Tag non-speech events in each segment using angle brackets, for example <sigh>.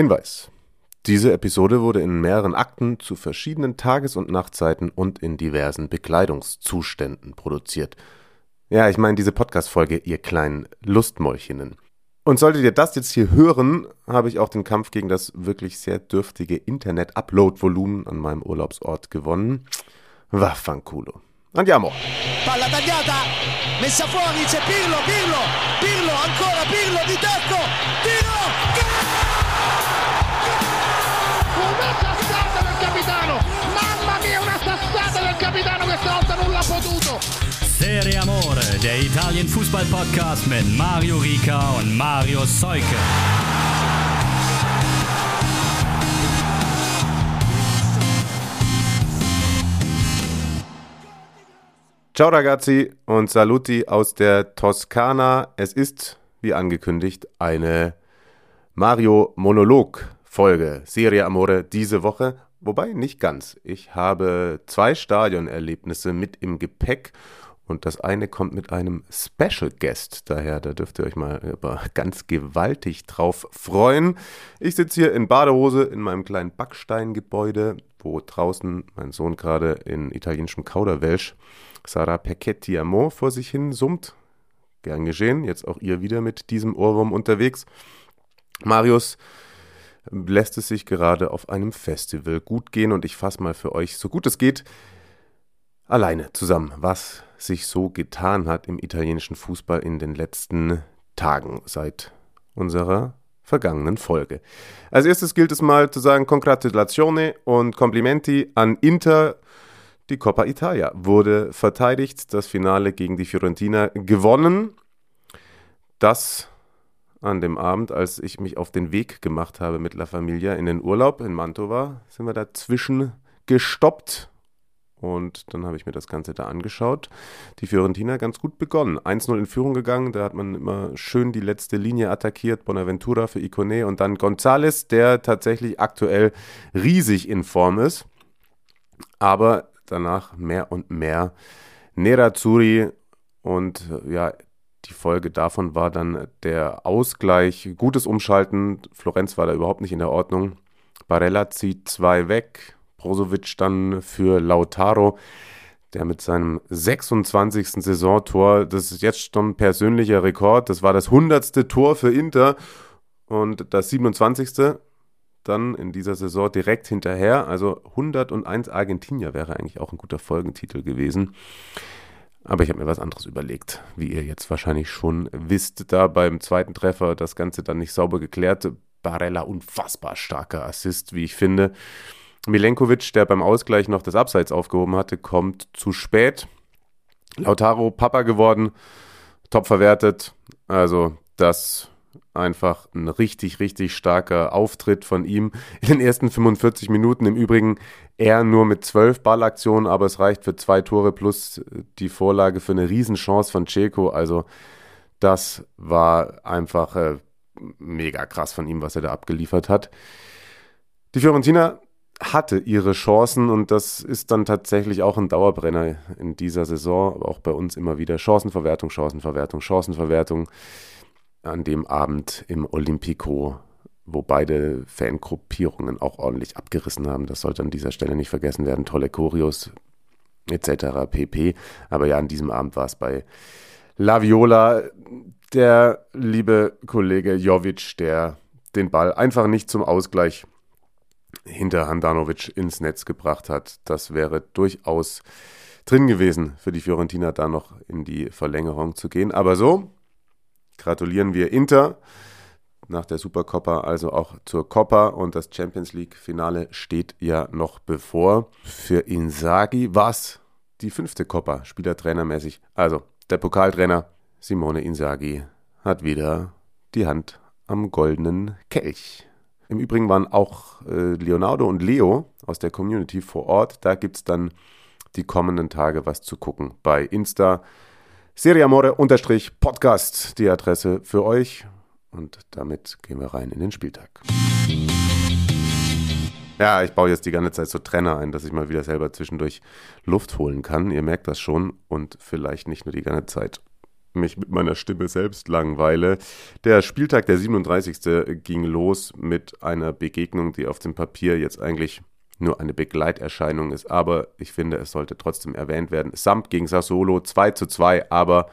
Hinweis. Diese Episode wurde in mehreren Akten zu verschiedenen Tages- und Nachtzeiten und in diversen Bekleidungszuständen produziert. Ja, ich meine diese Podcast-Folge, ihr kleinen Lustmäulchinnen. Und solltet ihr das jetzt hier hören, habe ich auch den Kampf gegen das wirklich sehr dürftige Internet-Upload-Volumen an meinem Urlaubsort gewonnen. Vaffanculo. Andiamo. Palla tagliata, messa fuori, c'è Pirlo, Pirlo, Pirlo, ancora Pirlo di tacco, tiro, capitano, mamma mia una sassata del capitano, questa volta non l'ha potuto. Serie Amore, der Italien-Fußball-Podcast mit Mario Rika und Mario Seuke. Ciao ragazzi und saluti aus der Toskana. Es ist, wie angekündigt, eine Mario Monolog Folge Serie Amore diese Woche, wobei nicht ganz. Ich habe zwei Stadionerlebnisse mit im Gepäck und das eine kommt mit einem Special Guest. Daher, da dürft ihr euch mal <laughs> ganz gewaltig drauf freuen. Ich sitze hier in Badehose in meinem kleinen Backsteingebäude, wo draußen mein Sohn gerade in italienischem Kauderwelsch Sarah Perchetti Amor vor sich hin summt. Gern geschehen, jetzt auch ihr wieder mit diesem Ohrwurm unterwegs. Marius lässt es sich gerade auf einem Festival gut gehen und ich fasse mal für euch, so gut es geht, alleine zusammen, was sich so getan hat im italienischen Fußball in den letzten Tagen seit unserer vergangenen Folge. Als erstes gilt es mal zu sagen Congratulazione und Complimenti an Inter. Die Coppa Italia wurde verteidigt, das Finale gegen die Fiorentina gewonnen. Das an dem Abend, als ich mich auf den Weg gemacht habe mit La Familia in den Urlaub in Mantova, sind wir dazwischen gestoppt. Und dann habe ich mir das Ganze da angeschaut. Die Fiorentina ganz gut begonnen. 1-0 in Führung gegangen. Da hat man immer schön die letzte Linie attackiert. Bonaventura für Icone und dann Gonzales, der tatsächlich aktuell riesig in Form ist. Aber danach mehr und mehr Nerazzurri und ja, die Folge davon war dann der Ausgleich, gutes Umschalten. Florenz war da überhaupt nicht in der Ordnung. Barella zieht zwei weg. Brozovic dann für Lautaro, der mit seinem 26. Saisontor, das ist jetzt schon ein persönlicher Rekord, das war das 100. Tor für Inter und das 27. dann in dieser Saison direkt hinterher. Also 101 Argentinier wäre eigentlich auch ein guter Folgentitel gewesen. Aber ich habe mir was anderes überlegt, wie ihr jetzt wahrscheinlich schon wisst. Da beim zweiten Treffer das Ganze dann nicht sauber geklärt. Barella unfassbar starker Assist, wie ich finde. Milenkovic, der beim Ausgleich noch das Abseits aufgehoben hatte, kommt zu spät. Lautaro Papa geworden, top verwertet. Also das einfach ein richtig, richtig starker Auftritt von ihm in den ersten 45 Minuten. Im Übrigen er nur mit zwölf Ballaktionen, aber es reicht für zwei Tore plus die Vorlage für eine Riesenchance von Ceco. Also das war einfach äh, mega krass von ihm, was er da abgeliefert hat. Die Fiorentina hatte ihre Chancen und das ist dann tatsächlich auch ein Dauerbrenner in dieser Saison, auch bei uns immer wieder Chancenverwertung, Chancenverwertung, Chancenverwertung an dem Abend im Olympico, wo beide Fangruppierungen auch ordentlich abgerissen haben. Das sollte an dieser Stelle nicht vergessen werden. Tolle Choreos etc. pp. Aber ja, an diesem Abend war es bei La Viola der liebe Kollege Jovic, der den Ball einfach nicht zum Ausgleich hinter Handanovic ins Netz gebracht hat. Das wäre durchaus drin gewesen für die Fiorentina, da noch in die Verlängerung zu gehen. Aber so gratulieren wir Inter nach der Supercoppa, also auch zur Coppa und das Champions League Finale steht ja noch bevor. Für Inzaghi war es die fünfte Coppa, spielertrainermäßig. Also der Pokaltrainer Simone Inzaghi hat wieder die Hand am goldenen Kelch. Im Übrigen waren auch äh, Leonardo und Leo aus der Community vor Ort. Da gibt es dann die kommenden Tage was zu gucken bei Insta. Seriamore-Podcast, die Adresse für euch. Und damit gehen wir rein in den Spieltag. Ja, ich baue jetzt die ganze Zeit so Trenner ein, dass ich mal wieder selber zwischendurch Luft holen kann. Ihr merkt das schon und vielleicht nicht nur die ganze Zeit mich mit meiner Stimme selbst langweile. Der Spieltag der 37. ging los mit einer Begegnung, die auf dem Papier jetzt eigentlich nur eine Begleiterscheinung ist, aber ich finde, es sollte trotzdem erwähnt werden. Samt gegen Sassolo 2 zu 2, aber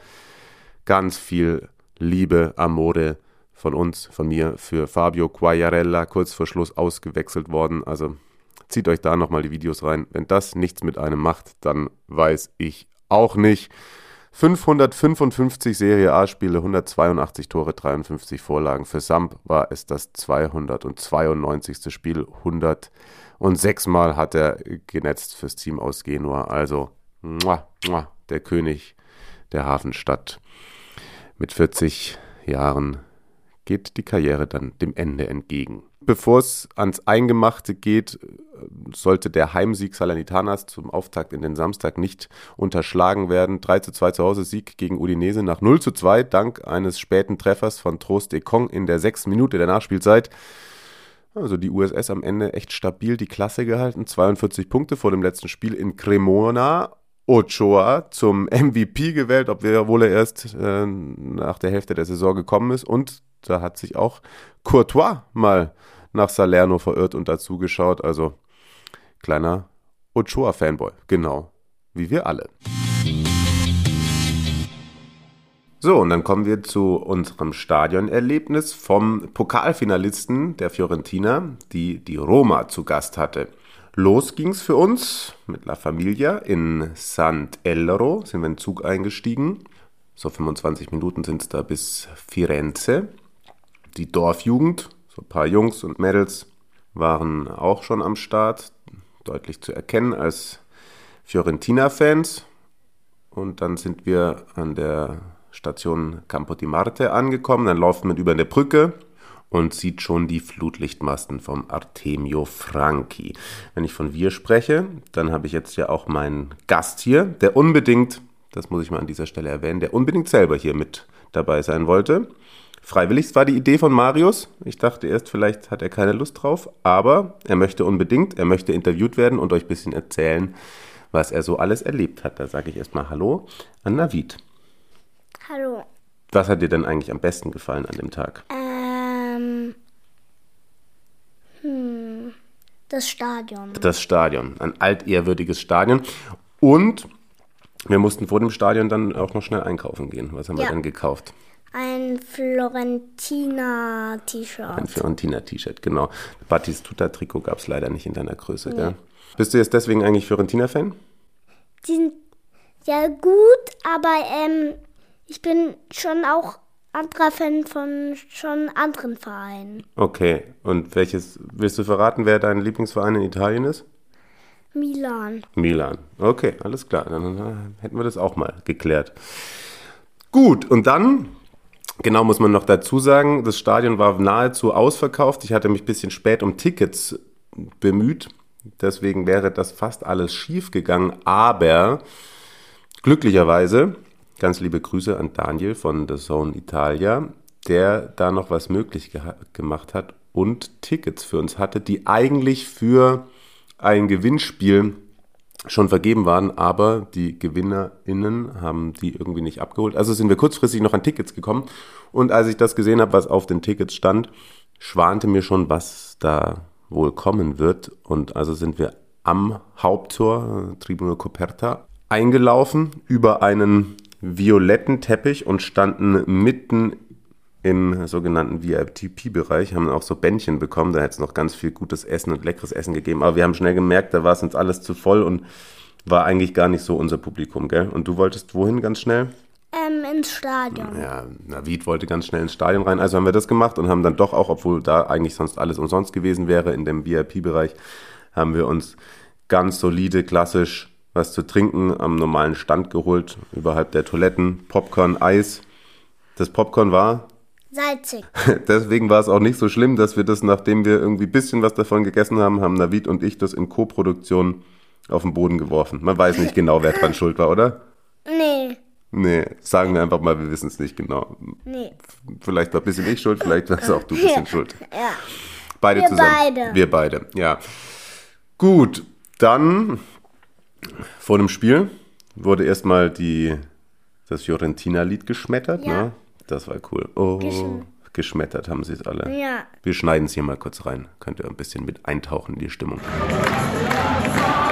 ganz viel Liebe, Amore von uns, von mir für Fabio Quagliarella kurz vor Schluss ausgewechselt worden. Also zieht euch da nochmal die Videos rein. Wenn das nichts mit einem macht, dann weiß ich auch nicht. 555 Serie A-Spiele, 182 Tore, 53 Vorlagen. Für Samp war es das 292. Spiel. 106 Mal hat er genetzt fürs Team aus Genua. Also, muah, muah, der König der Hafenstadt. Mit 40 Jahren geht die Karriere dann dem Ende entgegen. Bevor es ans Eingemachte geht, sollte der Heimsieg Salernitanas zum Auftakt in den Samstag nicht unterschlagen werden. 3 zu 2 zu Hause Sieg gegen Udinese nach 0 zu 2 dank eines späten Treffers von Trost de Kong in der sechsten Minute der Nachspielzeit. Also die USS am Ende echt stabil die Klasse gehalten. 42 Punkte vor dem letzten Spiel in Cremona. Ochoa zum MVP gewählt, obwohl er erst äh, nach der Hälfte der Saison gekommen ist. Und da hat sich auch Courtois mal nach Salerno verirrt und dazugeschaut. Also kleiner Ochoa-Fanboy, genau wie wir alle. So, und dann kommen wir zu unserem Stadionerlebnis vom Pokalfinalisten der Fiorentina, die die Roma zu Gast hatte. Los ging's für uns mit La Familia in Sant'Ellero, sind wir in den Zug eingestiegen. So 25 Minuten sind es da bis Firenze. Die Dorfjugend ein paar Jungs und Mädels waren auch schon am Start, deutlich zu erkennen als Fiorentina-Fans. Und dann sind wir an der Station Campo di Marte angekommen. Dann läuft man über eine Brücke und sieht schon die Flutlichtmasten vom Artemio Franchi. Wenn ich von wir spreche, dann habe ich jetzt ja auch meinen Gast hier, der unbedingt, das muss ich mal an dieser Stelle erwähnen, der unbedingt selber hier mit dabei sein wollte. Freiwillig war die Idee von Marius. Ich dachte erst, vielleicht hat er keine Lust drauf, aber er möchte unbedingt, er möchte interviewt werden und euch ein bisschen erzählen, was er so alles erlebt hat. Da sage ich erstmal Hallo an Navid. Hallo. Was hat dir denn eigentlich am besten gefallen an dem Tag? Ähm. Hm. Das Stadion. Das Stadion, ein altehrwürdiges Stadion. Und wir mussten vor dem Stadion dann auch noch schnell einkaufen gehen. Was haben wir Ja. denn gekauft? Ein Florentina-T-Shirt. Ein Fiorentina-T-Shirt, genau. Batistuta-Trikot gab es leider nicht in deiner Größe, gell? Bist du jetzt deswegen eigentlich Fiorentina-Fan? Die sind ja gut, aber ähm, ich bin schon auch anderer Fan von schon anderen Vereinen. Okay, und welches, willst du verraten, wer dein Lieblingsverein in Italien ist? Milan. Milan. Okay, alles klar. Dann äh, hätten wir das auch mal geklärt. Gut, und dann, genau muss man noch dazu sagen, das Stadion war nahezu ausverkauft. Ich hatte mich ein bisschen spät um Tickets bemüht. Deswegen wäre das fast alles schief gegangen. Aber glücklicherweise, ganz liebe Grüße an Daniel von The Zone Italia, der da noch was möglich geha- gemacht hat und Tickets für uns hatte, die eigentlich für ein Gewinnspiel schon vergeben waren, aber die GewinnerInnen haben die irgendwie nicht abgeholt. Also sind wir kurzfristig noch an Tickets gekommen und als ich das gesehen habe, was auf den Tickets stand, schwante mir schon, was da wohl kommen wird. Und also sind wir am Haupttor, Tribuna Coperta, eingelaufen über einen violetten Teppich und standen mitten im sogenannten VIP-Bereich, haben auch so Bändchen bekommen, da hätte es noch ganz viel gutes Essen und leckeres Essen gegeben, aber wir haben schnell gemerkt, da war es uns alles zu voll und war eigentlich gar nicht so unser Publikum, gell? Und du wolltest wohin ganz schnell? Ähm, ins Stadion. Ja, Navid wollte ganz schnell ins Stadion rein, also haben wir das gemacht und haben dann doch auch, obwohl da eigentlich sonst alles umsonst gewesen wäre, in dem VIP-Bereich, haben wir uns ganz solide, klassisch was zu trinken am normalen Stand geholt, überhalb der Toiletten, Popcorn, Eis. Das Popcorn war Salzig. <laughs> Deswegen war es auch nicht so schlimm, dass wir das, nachdem wir irgendwie ein bisschen was davon gegessen haben, haben Navid und ich das in Co-Produktion auf den Boden geworfen. Man weiß nicht genau, wer dran schuld war, oder? Nee. Nee, sagen wir einfach mal, wir wissen es nicht genau. Nee. Vielleicht war ein bisschen ich schuld, vielleicht warst auch du ein bisschen <laughs> schuld. Ja. Beide Wir zusammen. beide. Wir beide, ja. Gut, dann vor dem Spiel wurde erstmal die das Fiorentina-Lied geschmettert, Ja. ne? Das war cool. Oh, Geschm- geschmettert haben sie es alle. Ja. Wir schneiden es hier mal kurz rein. Könnt ihr ein bisschen mit eintauchen in die Stimmung. Der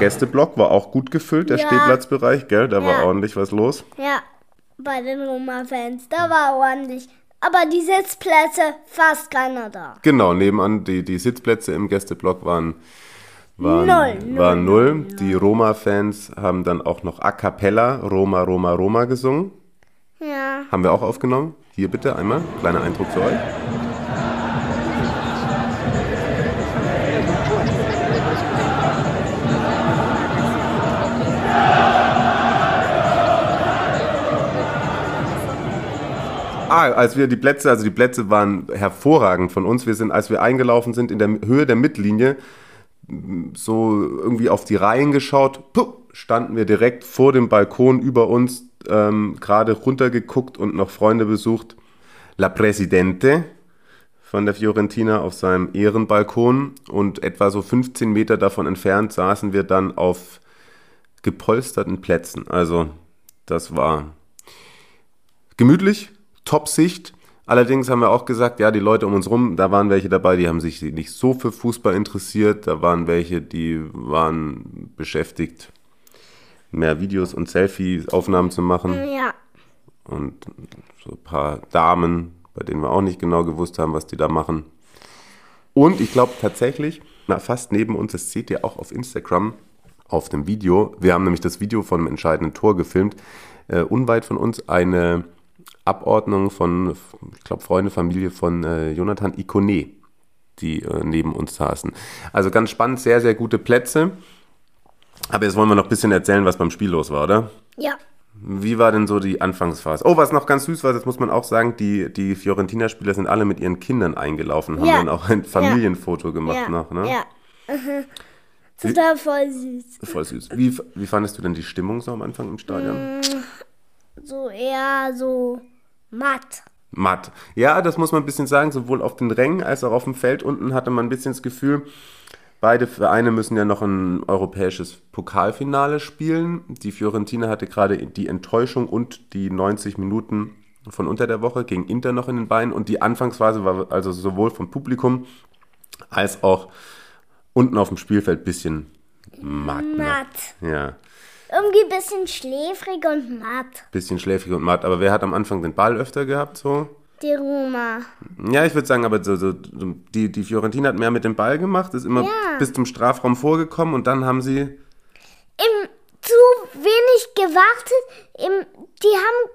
Gästeblock war auch gut gefüllt, der Ja. Stehplatzbereich, gell? Da war Ja. ordentlich was los. Ja, bei den Roma-Fans, da war ordentlich. Aber die Sitzplätze, fast keiner da. Genau, nebenan die, die Sitzplätze im Gästeblock waren, waren Null, null. Waren null. Die Roma-Fans haben dann auch noch a cappella Roma, Roma, Roma gesungen. Ja. Haben wir auch aufgenommen. Hier bitte einmal, kleiner Eindruck für euch. Als wir die Plätze, also die Plätze waren hervorragend von uns. Wir sind, als wir eingelaufen sind in der Höhe der Mittellinie, so irgendwie auf die Reihen geschaut, puh, standen wir direkt vor dem Balkon über uns, ähm, gerade runtergeguckt und noch Freunde besucht. La Presidente von der Fiorentina auf seinem Ehrenbalkon und etwa so 15 Meter davon entfernt saßen wir dann auf gepolsterten Plätzen. Also das war gemütlich, Top-Sicht. Allerdings haben wir auch gesagt, ja, die Leute um uns rum, da waren welche dabei, die haben sich nicht so für Fußball interessiert. Da waren welche, die waren beschäftigt, mehr Videos und Selfie-Aufnahmen zu machen. Ja. Und so ein paar Damen, bei denen wir auch nicht genau gewusst haben, was die da machen. Und ich glaube tatsächlich, na, fast neben uns, das seht ihr auch auf Instagram, auf dem Video. Wir haben nämlich das Video von dem entscheidenden Tor gefilmt. Äh, unweit von uns eine Abordnung von, ich glaube, Freunde, Familie von äh, Jonathan Ikone, die äh, neben uns saßen. Also ganz spannend, sehr, sehr gute Plätze. Aber jetzt wollen wir noch ein bisschen erzählen, was beim Spiel los war, oder? Ja. Wie war denn so die Anfangsphase? Oh, was noch ganz süß war, das muss man auch sagen, die, die Fiorentina-Spieler sind alle mit ihren Kindern eingelaufen, haben Ja. dann auch ein Familienfoto gemacht Ja. noch, ne? Ja. Mhm. Total voll süß. Voll süß. Wie, wie fandest du denn die Stimmung so am Anfang im Stadion? So eher so matt. Matt. Ja, das muss man ein bisschen sagen, sowohl auf den Rängen als auch auf dem Feld unten hatte man ein bisschen das Gefühl, beide Vereine müssen ja noch ein europäisches Pokalfinale spielen. Die Fiorentina hatte gerade die Enttäuschung und die 90 Minuten von unter der Woche gegen Inter noch in den Beinen und die Anfangsphase war also sowohl vom Publikum als auch unten auf dem Spielfeld ein bisschen matt. Ne? Matt. Ja. Irgendwie ein bisschen schläfrig und matt. Bisschen schläfrig und matt. Aber wer hat am Anfang den Ball öfter gehabt so? Die Roma. Ja, ich würde sagen, aber so, so, die, die Fiorentina hat mehr mit dem Ball gemacht, ist immer Ja. bis zum Strafraum vorgekommen und dann haben sie. Im zu wenig gewartet. Im, die haben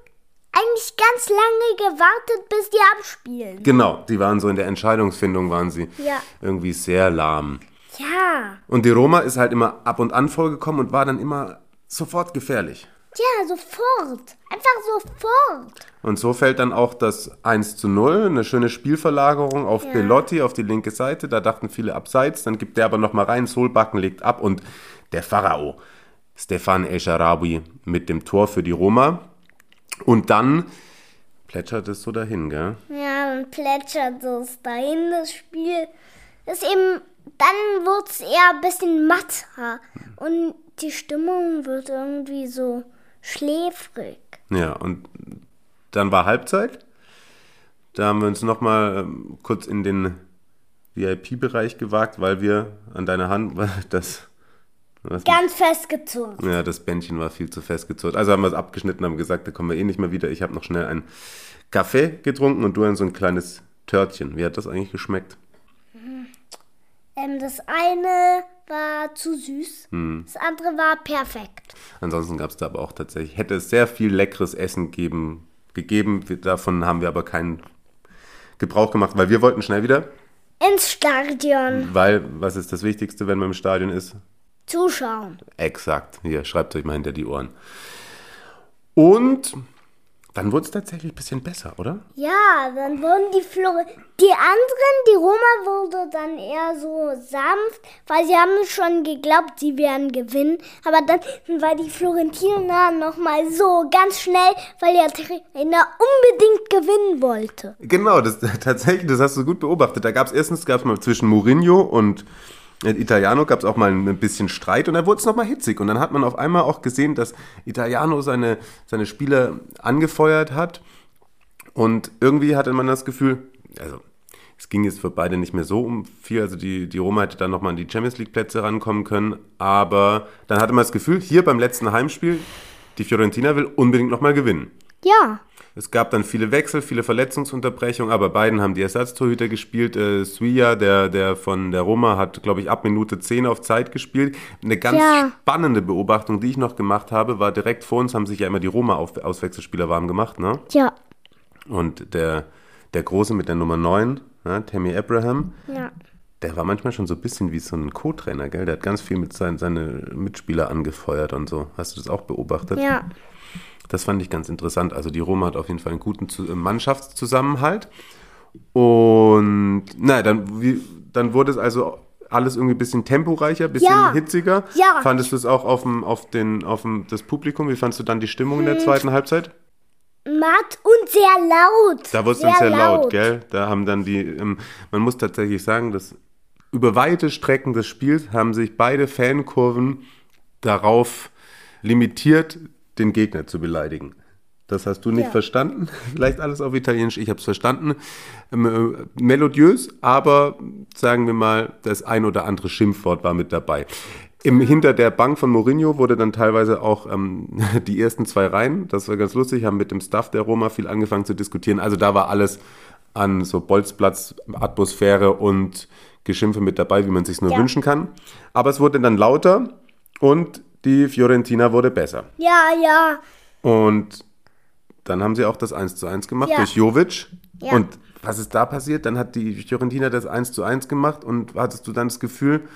eigentlich ganz lange gewartet, bis die abspielen. Genau, die waren so in der Entscheidungsfindung, waren sie Ja. irgendwie sehr lahm. Ja. Und die Roma ist halt immer ab und an vorgekommen und war dann immer sofort gefährlich. Ja, sofort. Einfach sofort. Und so fällt dann auch das 1 zu 0, eine schöne Spielverlagerung auf Ja. Belotti auf die linke Seite. Da dachten viele abseits, dann gibt der aber nochmal rein, Solbakken legt ab und der Pharao, Stefan El Sharawi mit dem Tor für die Roma. Und dann plätschert es so dahin, gell? Ja, dann plätschert es dahin, das Spiel. Ist eben, dann wird es eher ein bisschen matter. Und die Stimmung wird irgendwie so schläfrig. Ja, und dann war Halbzeit. Da haben wir uns nochmal ähm, kurz in den VIP-Bereich gewagt, weil wir an deiner Hand, <laughs> weil das, Ganz festgezogen. Ja, das Bändchen war viel zu festgezurrt. Also haben wir es abgeschnitten, haben gesagt, da kommen wir eh nicht mehr wieder. Ich habe noch schnell einen Kaffee getrunken und du ein so ein kleines Törtchen. Wie hat das eigentlich geschmeckt? Ähm, das eine war zu süß, das andere war perfekt. Ansonsten gab es da aber auch tatsächlich, hätte es sehr viel leckeres Essen geben, gegeben. Davon haben wir aber keinen Gebrauch gemacht, weil wir wollten schnell wieder. Ins Stadion Weil, was ist das Wichtigste, wenn man im Stadion ist? zuschauen. Exakt. Hier, schreibt euch mal hinter die Ohren. Und dann wurde es tatsächlich ein bisschen besser, oder? Ja, dann wurden die Flore die anderen, die Roma wurde dann eher so sanft, weil sie haben schon geglaubt, sie werden gewinnen. Aber dann war die Florentina nochmal so ganz schnell, weil der Trainer unbedingt gewinnen wollte. Genau, das <laughs> tatsächlich, das hast du gut beobachtet. Da gab es erstens gab's mal zwischen Mourinho und äh, Italiano gab es auch mal ein bisschen Streit und dann wurde es nochmal hitzig. Und dann hat man auf einmal auch gesehen, dass Italiano seine, seine Spieler angefeuert hat. Und irgendwie hatte man das Gefühl, also es ging jetzt für beide nicht mehr so um viel. Also die, die Roma hätte dann nochmal an die Champions League Plätze rankommen können. Aber dann hatte man das Gefühl, hier beim letzten Heimspiel, die Fiorentina will unbedingt nochmal gewinnen. Ja, Es gab dann viele Wechsel, viele Verletzungsunterbrechungen, aber beiden haben die Ersatztorhüter gespielt. Äh, Suia, der, der von der Roma, hat, glaube ich, ab Minute 10 auf Zeit gespielt. Eine ganz Ja. spannende Beobachtung, die ich noch gemacht habe, war direkt vor uns haben sich ja immer die Roma-Auswechselspieler warm gemacht. Ne? ja, Und der, der Große mit der Nummer 9, ne, Tammy Abraham, ja. der war manchmal schon so ein bisschen wie so ein Co-Trainer, gell? Der hat ganz viel mit seinen seine Mitspieler angefeuert und so. Hast du das auch beobachtet? Ja, Das fand ich ganz interessant. Also die Roma hat auf jeden Fall einen guten äh, Mannschaftszusammenhalt. Und na, dann, wie, dann wurde es also alles irgendwie ein bisschen temporeicher, ein bisschen Ja. hitziger. Ja. Fandest du es auch auf, dem, auf, den, auf dem, das Publikum? Wie fandest du dann die Stimmung Hm. in der zweiten Halbzeit? matt und sehr laut. Da wurde es dann sehr laut, gell? Da haben dann die, ähm, man muss tatsächlich sagen, dass über weite Strecken des Spiels haben sich beide Fankurven darauf limitiert, den Gegner zu beleidigen. Das hast du nicht Ja. verstanden. <laughs> Vielleicht alles auf Italienisch, ich habe es verstanden. Ähm, äh, melodiös, aber sagen wir mal, das ein oder andere Schimpfwort war mit dabei. Im, hinter der Bank von Mourinho wurde dann teilweise auch ähm, <laughs> die ersten zwei Reihen, das war ganz lustig, haben mit dem Staff der Roma viel angefangen zu diskutieren. Also da war alles an so Bolzplatz, Atmosphäre und Geschimpfe mit dabei, wie man sich nur Ja. wünschen kann. Aber es wurde dann lauter und die Fiorentina wurde besser. Ja, ja, Und dann haben sie auch das 1 zu 1 gemacht Ja. durch Jovic. Ja. Und was ist da passiert? Dann hat die Fiorentina das 1 zu 1 gemacht und hattest du dann das Gefühl,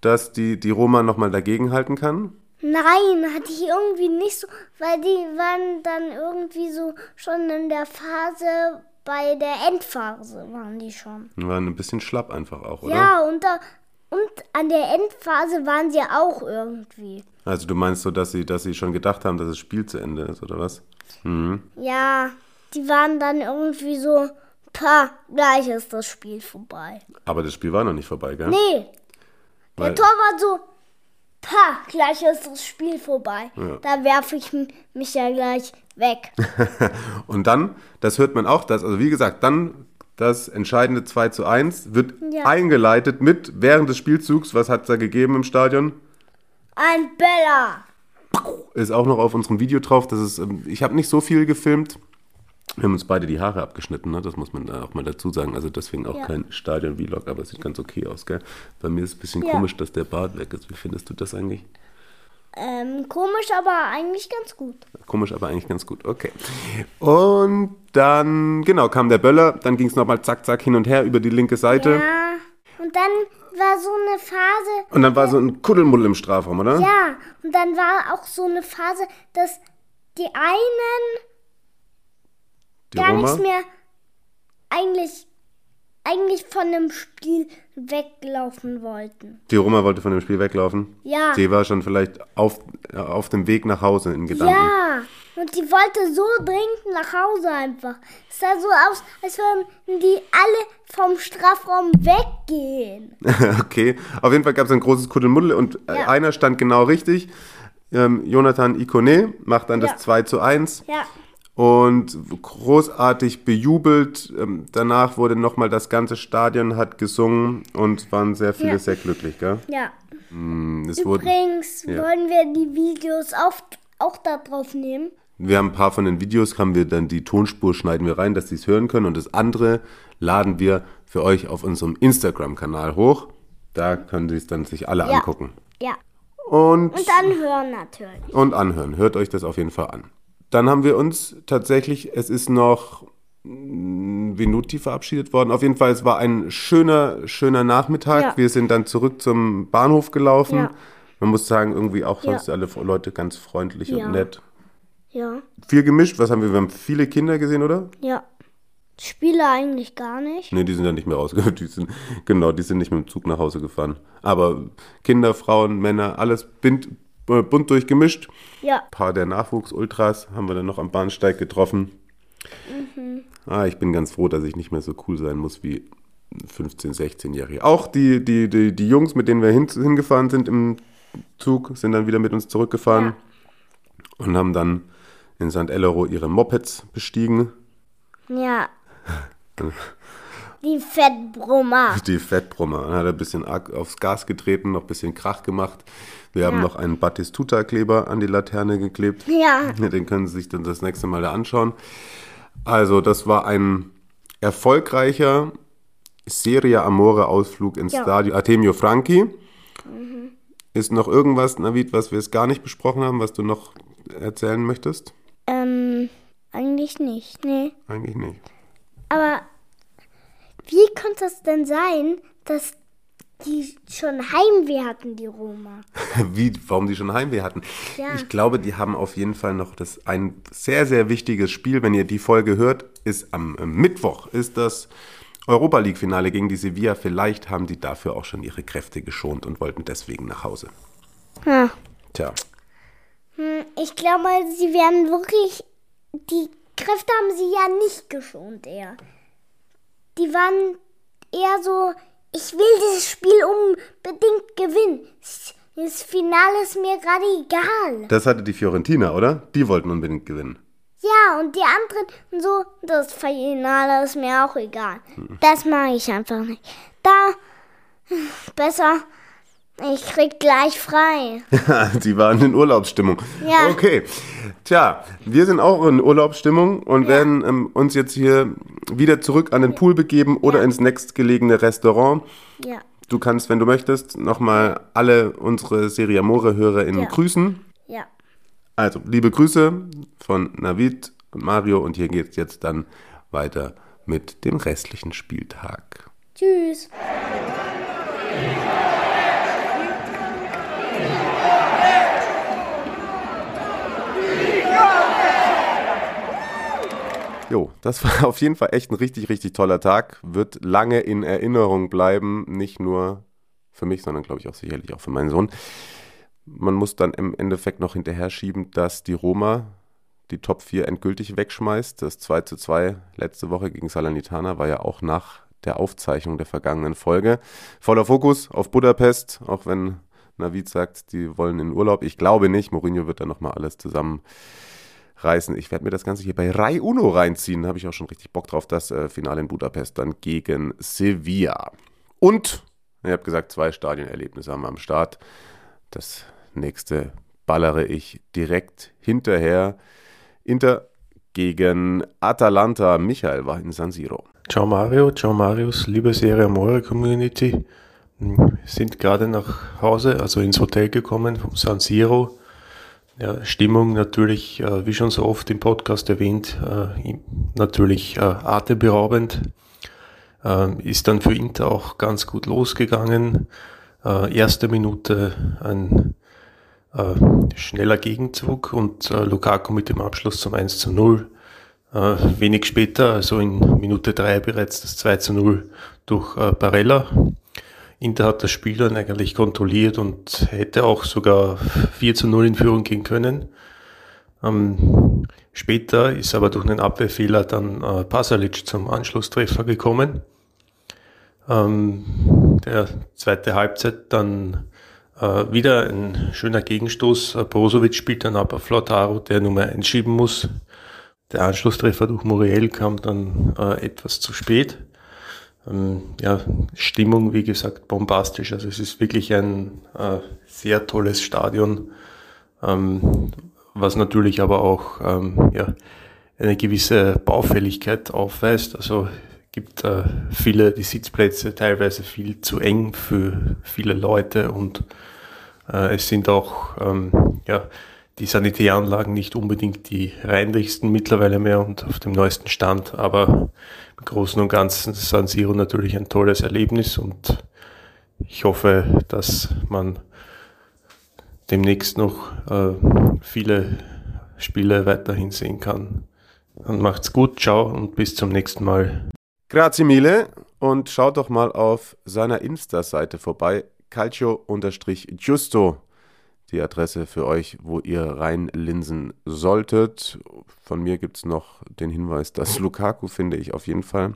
dass die, die Roma nochmal dagegenhalten kann? Nein, hatte ich irgendwie nicht so, weil die waren dann irgendwie so schon in der Phase, bei der Endphase waren die schon. Die waren ein bisschen schlapp einfach auch, oder? Ja, und, da, und an der Endphase waren sie auch irgendwie. Also du meinst so, dass sie, dass sie schon gedacht haben, dass das Spiel zu Ende ist, oder was? Ja, die waren dann irgendwie so, pa, gleich ist das Spiel vorbei. Aber das Spiel war noch nicht vorbei, gell? Nee, der Weil- Torwart so, pa, gleich ist das Spiel vorbei. Ja. Da werfe ich mich ja gleich weg. <laughs> Und dann, das hört man auch, dass, also wie gesagt, dann das entscheidende 2 zu 1 wird Ja. eingeleitet mit während des Spielzugs, was hat es da gegeben im Stadion? Ein Bella. ist auch noch auf unserem Video drauf. Das ist, ähm, ich habe nicht so viel gefilmt. Wir haben uns beide die Haare abgeschnitten, ne? das muss man auch mal dazu sagen. Also deswegen auch Ja. kein Stadion-Vlog, aber es sieht ganz okay aus, gell? Bei mir ist es ein bisschen Ja. komisch, dass der Bart weg ist. Wie findest du das eigentlich? Ähm, komisch, aber eigentlich ganz gut. Komisch, aber eigentlich ganz gut. Okay. Und dann, genau, kam der Böller. Dann ging es nochmal zack, zack hin und her über die linke Seite. Ja, und dann war so eine Phase, Und dann war so ein Kuddelmuddel im Strafraum, oder? ja, und dann war auch so eine Phase, dass die einen die gar Roma. nichts mehr eigentlich, eigentlich von dem Spiel weglaufen wollten. Die Roma wollte von dem Spiel weglaufen. Ja. Sie war schon vielleicht auf, auf dem Weg nach Hause in Gedanken. Ja, und die wollte so dringend nach Hause einfach. Es sah so aus, als würden die alle vom Strafraum weggehen. <laughs> okay, auf jeden Fall gab es ein großes Kuddelmuddel und äh, Ja. einer stand genau richtig. Ähm, Jonathan Ikone macht dann das Ja. 2 zu 1 Ja, und großartig bejubelt. Ähm, danach wurde nochmal das ganze Stadion hat gesungen und waren sehr viele Ja. sehr glücklich. Gell? ja. Mm, Es wurden, Übrigens Ja. wollen wir die Videos auch, auch da drauf nehmen. wir haben ein paar von den Videos, haben wir dann die Tonspur schneiden wir rein, dass sie es hören können und das andere laden wir für euch auf unserem Instagram-Kanal hoch. Da können sie es dann sich alle Ja. angucken. Ja. Und Und dann hören natürlich. und anhören. Hört euch das auf jeden Fall an. Dann haben wir uns tatsächlich, es ist noch mm, Venuti verabschiedet worden. Auf jeden Fall, es war ein schöner, schöner Nachmittag. Ja. Wir sind dann zurück zum Bahnhof gelaufen. Ja. Man muss sagen, irgendwie auch Ja. sonst alle Leute ganz freundlich Ja. und nett. Ja. Viel gemischt. Was haben wir? Wir haben viele Kinder gesehen, oder? Ja. Spiele eigentlich gar nicht. Nee, die sind ja nicht mehr rausgegangen. <laughs> Die sind, genau, die sind nicht mit dem Zug nach Hause gefahren. Aber Kinder, Frauen, Männer, alles bunt, äh, bunt durchgemischt. Ja. Ein paar der Nachwuchs-Ultras haben wir dann noch am Bahnsteig getroffen. Ah, ich bin ganz froh, dass ich nicht mehr so cool sein muss wie 15-, 16-Jährige. Auch die, die, die, die Jungs, mit denen wir hin, hingefahren sind im Zug, sind dann wieder mit uns zurückgefahren und haben dann in St. Elero ihre Mopeds bestiegen. Ja. <laughs> Die Fettbrummer. Die Fettbrummer. Dann hat er ein bisschen aufs Gas getreten, noch ein bisschen Krach gemacht. Wir haben Ja. noch einen Battistuta-Kleber an die Laterne geklebt. Ja. Den können Sie sich dann das nächste Mal da anschauen. Also, das war ein erfolgreicher Serie Amore Ausflug ins Ja. Stadio Artemio Franchi. Ist noch irgendwas, Navid, was wir jetzt gar nicht besprochen haben, was du noch erzählen möchtest? Ähm, eigentlich nicht. Nee. Eigentlich nicht. Aber es denn sein, dass die schon Heimweh hatten, die Roma? <laughs> Wie, warum die schon Heimweh hatten. Ja. Ich glaube, die haben auf jeden Fall noch das ein sehr, sehr wichtiges Spiel. Wenn ihr die Folge hört, ist am äh, Mittwoch ist das Europa League Finale gegen die Sevilla. Vielleicht haben die dafür auch schon ihre Kräfte geschont und wollten deswegen nach Hause. Ja. Tja, Hm, Ich glaube, sie werden wirklich. Die Kräfte haben sie ja nicht geschont, eher. Die waren eher so. Ich will dieses Spiel unbedingt gewinnen. Das Finale ist mir gerade egal. das hatte die Fiorentina, oder? Die wollten unbedingt gewinnen. Ja, und die anderen so, das Finale ist mir auch egal. Das mag ich einfach nicht. Da, besser, ich krieg gleich frei. <laughs> die waren in Urlaubsstimmung. Ja. Okay. Tja, wir sind auch in Urlaubsstimmung und werden ähm, uns jetzt hier wieder zurück an den Pool begeben oder Ja. ins nächstgelegene Restaurant. Ja, Du kannst, wenn du möchtest, nochmal alle unsere Serie Amore-HörerInnen Ja. grüßen. ja. Also, liebe Grüße von Navid und Mario und hier geht's jetzt dann weiter mit dem restlichen Spieltag. Tschüss. Jo, das war <laughs> auf jeden Fall echt ein richtig, richtig toller Tag. Wird lange in Erinnerung bleiben, nicht nur für mich, sondern glaube ich auch sicherlich auch für meinen Sohn. Man muss dann im Endeffekt noch hinterher schieben, dass die Roma die Top 4 endgültig wegschmeißt. Das 2 zu 2 letzte Woche gegen Salernitana war ja auch nach der Aufzeichnung der vergangenen Folge. Voller Fokus auf Budapest, auch wenn Navid sagt, die wollen in Urlaub. Ich glaube nicht. Mourinho wird dann nochmal alles zusammenreißen. Ich werde mir das Ganze hier bei Rai Uno reinziehen. Da habe ich auch schon richtig Bock drauf. Das äh, Finale in Budapest dann gegen Sevilla. Und, ihr habt gesagt, zwei Stadionerlebnisse haben wir am Start. Das nächste ballere ich direkt hinterher. Inter gegen Atalanta. Michael war in San Siro. Ciao Mario, ciao Marius, liebe Serie Amore Community. Wir sind gerade nach Hause, also ins Hotel gekommen vom San Siro. Ja, Stimmung natürlich, äh, wie schon so oft im Podcast erwähnt, äh, natürlich äh, atemberaubend. Äh, ist dann für Inter auch ganz gut losgegangen. Äh, erste Minute ein äh, schneller Gegenzug und Lukaku mit dem Abschluss zum 1 zu 0. Äh, wenig später, also in Minute 3 bereits das 2 zu 0 durch Barella. Inter hat das Spiel dann eigentlich kontrolliert und hätte auch sogar 4 zu 0 in Führung gehen können. Ähm, später ist aber durch einen Abwehrfehler dann äh, Pasalic zum Anschlusstreffer gekommen. Ähm, der zweite Halbzeit dann äh, wieder ein schöner Gegenstoß. Äh, Brozovic spielt dann aber Flautaro, der Nummer einschieben muss. Der Anschlusstreffer durch Muriel kam dann äh, etwas zu spät. Ähm, ja, Stimmung, wie gesagt, bombastisch. Also es ist wirklich ein äh, sehr tolles Stadion, ähm, was natürlich aber auch ähm, ja, eine gewisse Baufälligkeit aufweist. Also gibt äh, viele die Sitzplätze teilweise viel zu eng für viele Leute und äh, es sind auch ähm, ja, die Sanitäranlagen nicht unbedingt die reinlichsten mittlerweile mehr und auf dem neuesten Stand, aber im Großen und Ganzen ist San Siro natürlich ein tolles Erlebnis und ich hoffe, dass man demnächst noch äh, viele Spiele weiterhin sehen kann. Dann macht's gut, ciao und bis zum nächsten Mal. Grazie mille und schaut doch mal auf seiner Insta-Seite vorbei, calcio-giusto die Adresse für euch, wo ihr reinlinsen solltet. Von mir gibt es noch den Hinweis, dass <laughs> Lukaku, finde ich, auf jeden Fall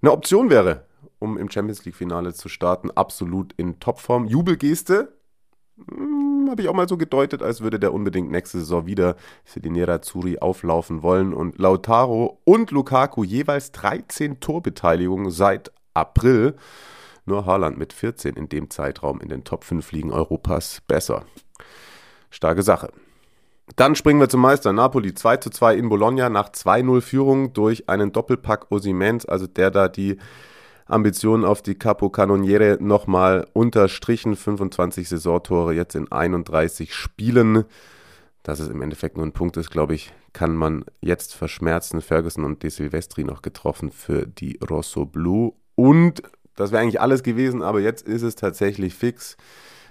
eine Option wäre, um im Champions League-Finale zu starten. Absolut in Topform. Jubelgeste. Hm, Habe ich auch mal so gedeutet, als würde der unbedingt nächste Saison wieder für die Nerazzurri auflaufen wollen. Und Lautaro und Lukaku jeweils 13 Torbeteiligungen seit April. Nur Haaland mit 14 in dem Zeitraum in den Top 5 Ligen Europas besser. Starke Sache. Dann springen wir zum Meister. Napoli 2 zu 2 in Bologna nach 2-0 Führung durch einen Doppelpack Osimens, also der da die Ambitionen auf die Capo Cannoniere nochmal unterstrichen. 25 Saisontore jetzt in 31 Spielen. Dass es im Endeffekt nur ein Punkt ist, glaube ich, kann man jetzt verschmerzen. Ferguson und De Silvestri noch getroffen für die Rosso Blu. Und das wäre eigentlich alles gewesen, aber jetzt ist es tatsächlich fix.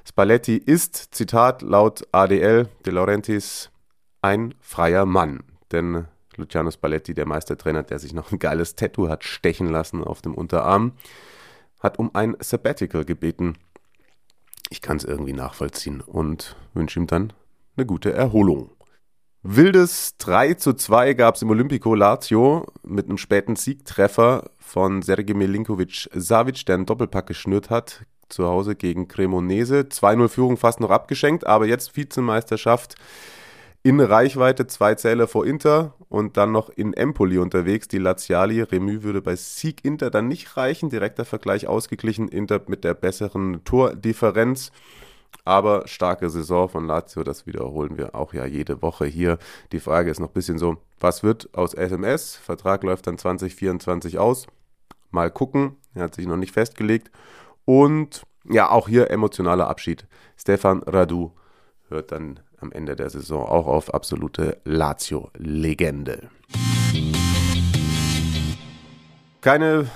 Spalletti ist, Zitat laut ADL De Laurentiis, ein freier Mann. Denn Luciano Spalletti, der Meistertrainer, der sich noch ein geiles Tattoo hat stechen lassen auf dem Unterarm, hat um ein Sabbatical gebeten. Ich kann es irgendwie nachvollziehen und wünsche ihm dann eine gute Erholung. Wildes 3 zu 2 gab es im Olympico Lazio mit einem späten Siegtreffer von Sergej Milinkovic-Savic, der einen Doppelpack geschnürt hat, zu Hause gegen Cremonese. 2-0 Führung fast noch abgeschenkt, aber jetzt Vizemeisterschaft in Reichweite, zwei Zähler vor Inter und dann noch in Empoli unterwegs. Die Laziali, Remü würde bei Sieg Inter dann nicht reichen. Direkter Vergleich ausgeglichen, Inter mit der besseren Tordifferenz. Aber starke Saison von Lazio, das wiederholen wir auch ja jede Woche hier. Die Frage ist noch ein bisschen so, was wird aus SMS? Vertrag läuft dann 2024 aus. Mal gucken, er hat sich noch nicht festgelegt. Und ja, auch hier emotionaler Abschied. Stefan Radu hört dann am Ende der Saison auch auf absolute Lazio-Legende. Keine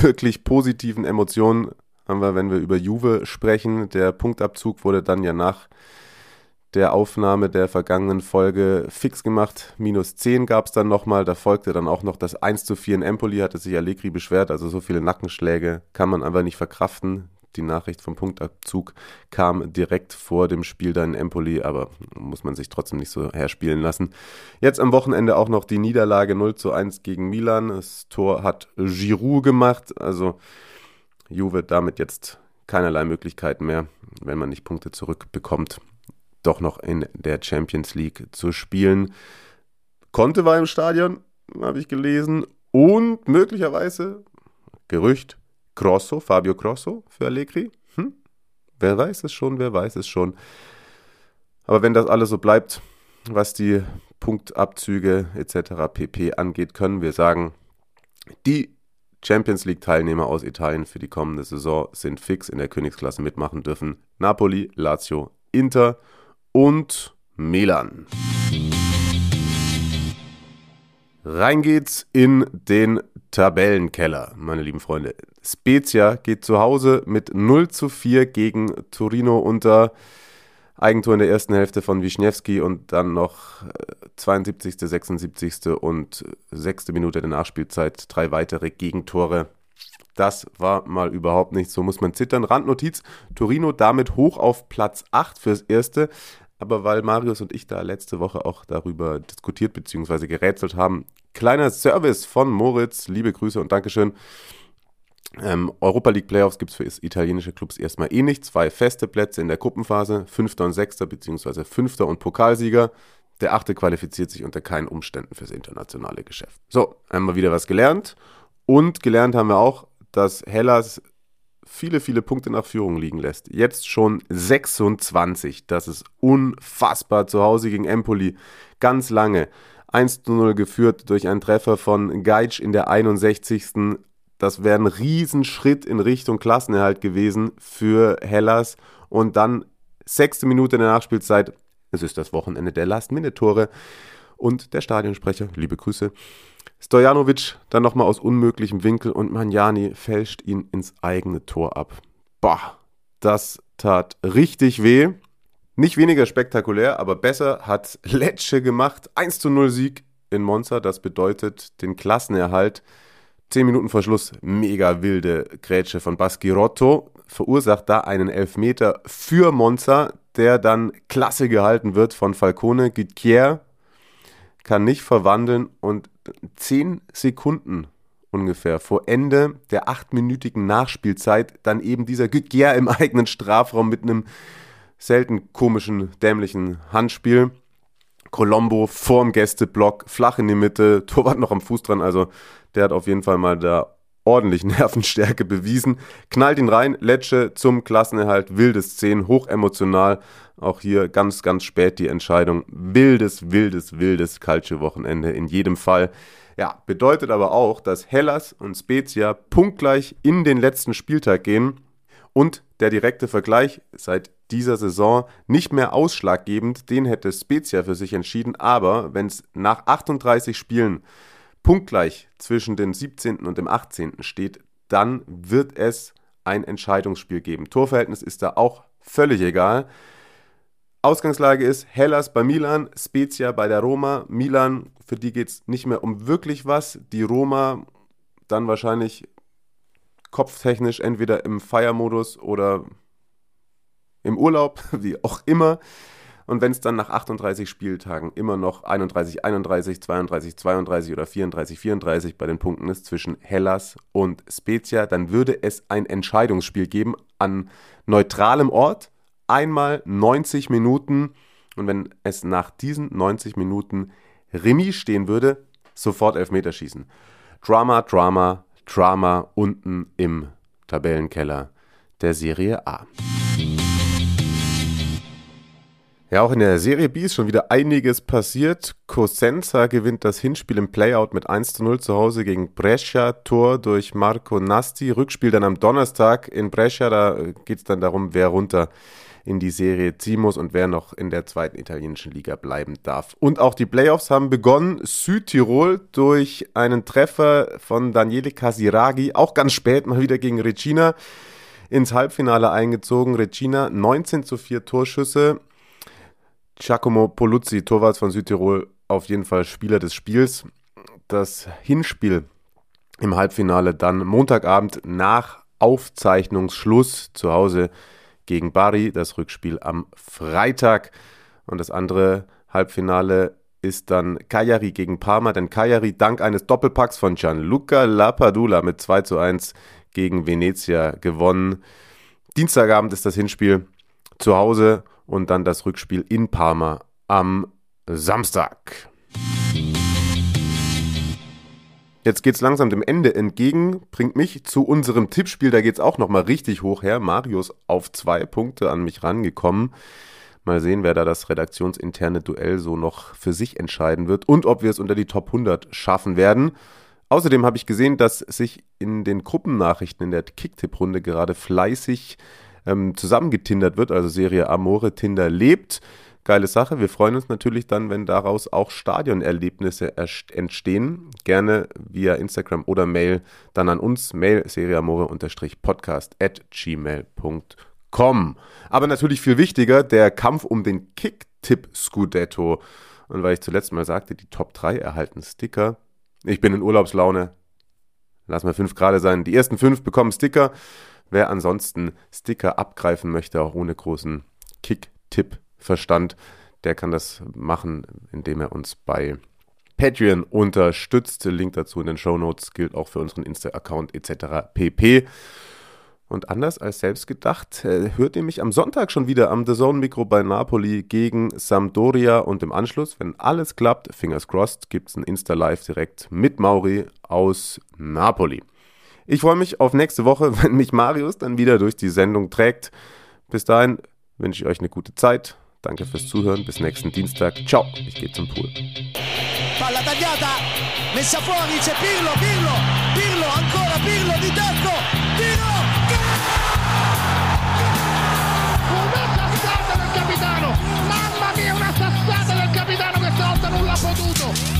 wirklich positiven Emotionen haben wir, wenn wir über Juve sprechen. Der Punktabzug wurde dann ja nach der Aufnahme der vergangenen Folge fix gemacht. Minus 10 gab es dann nochmal. Da folgte dann auch noch das 1 zu 4 in Empoli, hatte sich Allegri beschwert. Also so viele Nackenschläge kann man einfach nicht verkraften. Die Nachricht vom Punktabzug kam direkt vor dem Spiel da in Empoli, aber muss man sich trotzdem nicht so herspielen lassen. Jetzt am Wochenende auch noch die Niederlage 0 zu 1 gegen Milan. Das Tor hat Giroud gemacht. Also Juve damit jetzt keinerlei Möglichkeiten mehr, wenn man nicht Punkte zurückbekommt, doch noch in der Champions League zu spielen. Conte war im Stadion, habe ich gelesen, und möglicherweise, Gerücht, Grosso, Fabio Grosso für Allegri. Hm? Wer weiß es schon, wer weiß es schon. Aber wenn das alles so bleibt, was die Punktabzüge etc. pp angeht, können wir sagen, die Champions League-Teilnehmer aus Italien für die kommende Saison sind fix in der Königsklasse mitmachen dürfen. Napoli, Lazio, Inter und Milan. Rein geht's in den Tabellenkeller, meine lieben Freunde. Spezia geht zu Hause mit 0 zu 4 gegen Torino unter. Eigentor in der ersten Hälfte von Wischniewski und dann noch 72., 76. und 6. Minute der Nachspielzeit drei weitere Gegentore. Das war mal überhaupt nicht, so muss man zittern. Randnotiz, Torino damit hoch auf Platz 8 fürs Erste. Aber weil Marius und ich da letzte Woche auch darüber diskutiert bzw. gerätselt haben, kleiner Service von Moritz, liebe Grüße und Dankeschön. Ähm, Europa League Playoffs gibt es für italienische Clubs erstmal eh nicht. Zwei feste Plätze in der Gruppenphase, Fünfter und Sechster, beziehungsweise Fünfter und Pokalsieger. Der Achte qualifiziert sich unter keinen Umständen fürs internationale Geschäft. So, wir wieder was gelernt. Und gelernt haben wir auch, dass Hellas viele, viele Punkte nach Führung liegen lässt. Jetzt schon 26. Das ist unfassbar. Zu Hause gegen Empoli. Ganz lange. 1 zu 0 geführt durch einen Treffer von Geitsch in der 61. Das wäre ein Riesenschritt in Richtung Klassenerhalt gewesen für Hellas. Und dann sechste Minute der Nachspielzeit. Es ist das Wochenende der Last-Minute-Tore. Und der Stadionsprecher, liebe Grüße, Stojanovic dann nochmal aus unmöglichem Winkel und Manjani fälscht ihn ins eigene Tor ab. Boah, das tat richtig weh. Nicht weniger spektakulär, aber besser hat Lecce gemacht. 1 zu 0 Sieg in Monza. Das bedeutet den Klassenerhalt. 10 Minuten vor Schluss, mega wilde Grätsche von Baschirotto. Verursacht da einen Elfmeter für Monza, der dann klasse gehalten wird von Falcone. Gutierrez kann nicht verwandeln und 10 Sekunden ungefähr vor Ende der achtminütigen Nachspielzeit dann eben dieser Gutierrez im <laughs> eigenen Strafraum mit einem selten komischen, dämlichen Handspiel. Colombo vorm Gästeblock, flach in die Mitte, Torwart noch am Fuß dran, also der hat auf jeden Fall mal da ordentlich <laughs> Nervenstärke bewiesen. Knallt ihn rein, Lecce zum Klassenerhalt, wilde Szenen, hochemotional. Auch hier ganz, ganz spät die Entscheidung. Wildes, wildes, wildes Calcio-Wochenende in jedem Fall. Ja, bedeutet aber auch, dass Hellas und Spezia punktgleich in den letzten Spieltag gehen und der direkte Vergleich seit dieser Saison nicht mehr ausschlaggebend, den hätte Spezia für sich entschieden, aber wenn es nach 38 Spielen punktgleich zwischen dem 17. und dem 18. steht, dann wird es ein Entscheidungsspiel geben. Torverhältnis ist da auch völlig egal. Ausgangslage ist Hellas bei Milan, Spezia bei der Roma. Milan, für die geht es nicht mehr um wirklich was. Die Roma dann wahrscheinlich kopftechnisch entweder im Feiermodus oder im Urlaub, <laughs> wie auch immer. Und wenn es dann nach 38 Spieltagen immer noch 31, 31, 32, 32 oder 34, 34 bei den Punkten ist zwischen Hellas und Spezia, dann würde es ein Entscheidungsspiel geben an neutralem Ort. Einmal 90 Minuten. Und wenn es nach diesen 90 Minuten Remis stehen würde, sofort Elfmeterschießen. Drama, Drama, Drama unten im Tabellenkeller der Serie A. Ja, auch in der Serie B ist schon wieder einiges passiert. Cosenza gewinnt das Hinspiel im Playout mit 1 zu 0 zu Hause gegen Brescia. Tor durch Marco Nasti. Rückspiel dann am Donnerstag in Brescia. Da geht es dann darum, wer runter in die Serie ziehen muss und wer noch in der zweiten italienischen Liga bleiben darf. Und auch die Playoffs haben begonnen. Südtirol durch einen Treffer von Daniele Casiraghi, auch ganz spät mal wieder gegen Regina, ins Halbfinale eingezogen. Regina 19 zu 4 Torschüsse. Giacomo Poluzzi, Torwart von Südtirol, auf jeden Fall Spieler des Spiels. Das Hinspiel im Halbfinale dann Montagabend nach Aufzeichnungsschluss zu Hause gegen Bari, das Rückspiel am Freitag. Und das andere Halbfinale ist dann Cagliari gegen Parma, denn Cagliari dank eines Doppelpacks von Gianluca Lapadula mit 2 zu 1 gegen Venezia gewonnen. Dienstagabend ist das Hinspiel zu Hause und dann das Rückspiel in Parma am Samstag. Jetzt geht es langsam dem Ende entgegen, bringt mich zu unserem Tippspiel. Da geht es auch nochmal richtig hoch her. Marius auf zwei Punkte an mich rangekommen. Mal sehen, wer da das redaktionsinterne Duell so noch für sich entscheiden wird und ob wir es unter die Top 100 schaffen werden. Außerdem habe ich gesehen, dass sich in den Gruppennachrichten in der Kicktipp-Runde gerade fleißig ähm, zusammengetindert wird, also Serie Amore Tinder lebt. Geile Sache. Wir freuen uns natürlich dann, wenn daraus auch Stadionerlebnisse entstehen. Gerne via Instagram oder Mail dann an uns. Mail seriamore-podcast at gmail.com. Aber natürlich viel wichtiger, der Kampf um den Kick-Tipp Scudetto. Und weil ich zuletzt mal sagte, die Top 3 erhalten Sticker. Ich bin in Urlaubslaune. Lass mal fünf gerade sein. Die ersten fünf bekommen Sticker. Wer ansonsten Sticker abgreifen möchte, auch ohne großen Kick-Tipp-Verstand, der kann das machen, indem er uns bei Patreon unterstützt. Link dazu in den Show Notes gilt auch für unseren Insta-Account etc. pp. Und anders als selbst gedacht, äh, hört ihr mich am Sonntag schon wieder am The Zone Mikro bei Napoli gegen Sampdoria und im Anschluss, wenn alles klappt, fingers crossed, gibt es ein Insta-Live direkt mit Mauri aus Napoli. Ich freue mich auf nächste Woche, <laughs> wenn mich Marius dann wieder durch die Sendung trägt. Bis dahin wünsche ich euch eine gute Zeit. Danke fürs Zuhören. Bis nächsten Dienstag. Ciao. Ich gehe zum Pool. Palla tagliata, messa fuori, c'è Pirlo, Pirlo, Pirlo, ancora Pirlo di tacco, tiro, Una sassata del capitano, mamma mia una sassata del capitano che stavolta non l'ha potuto.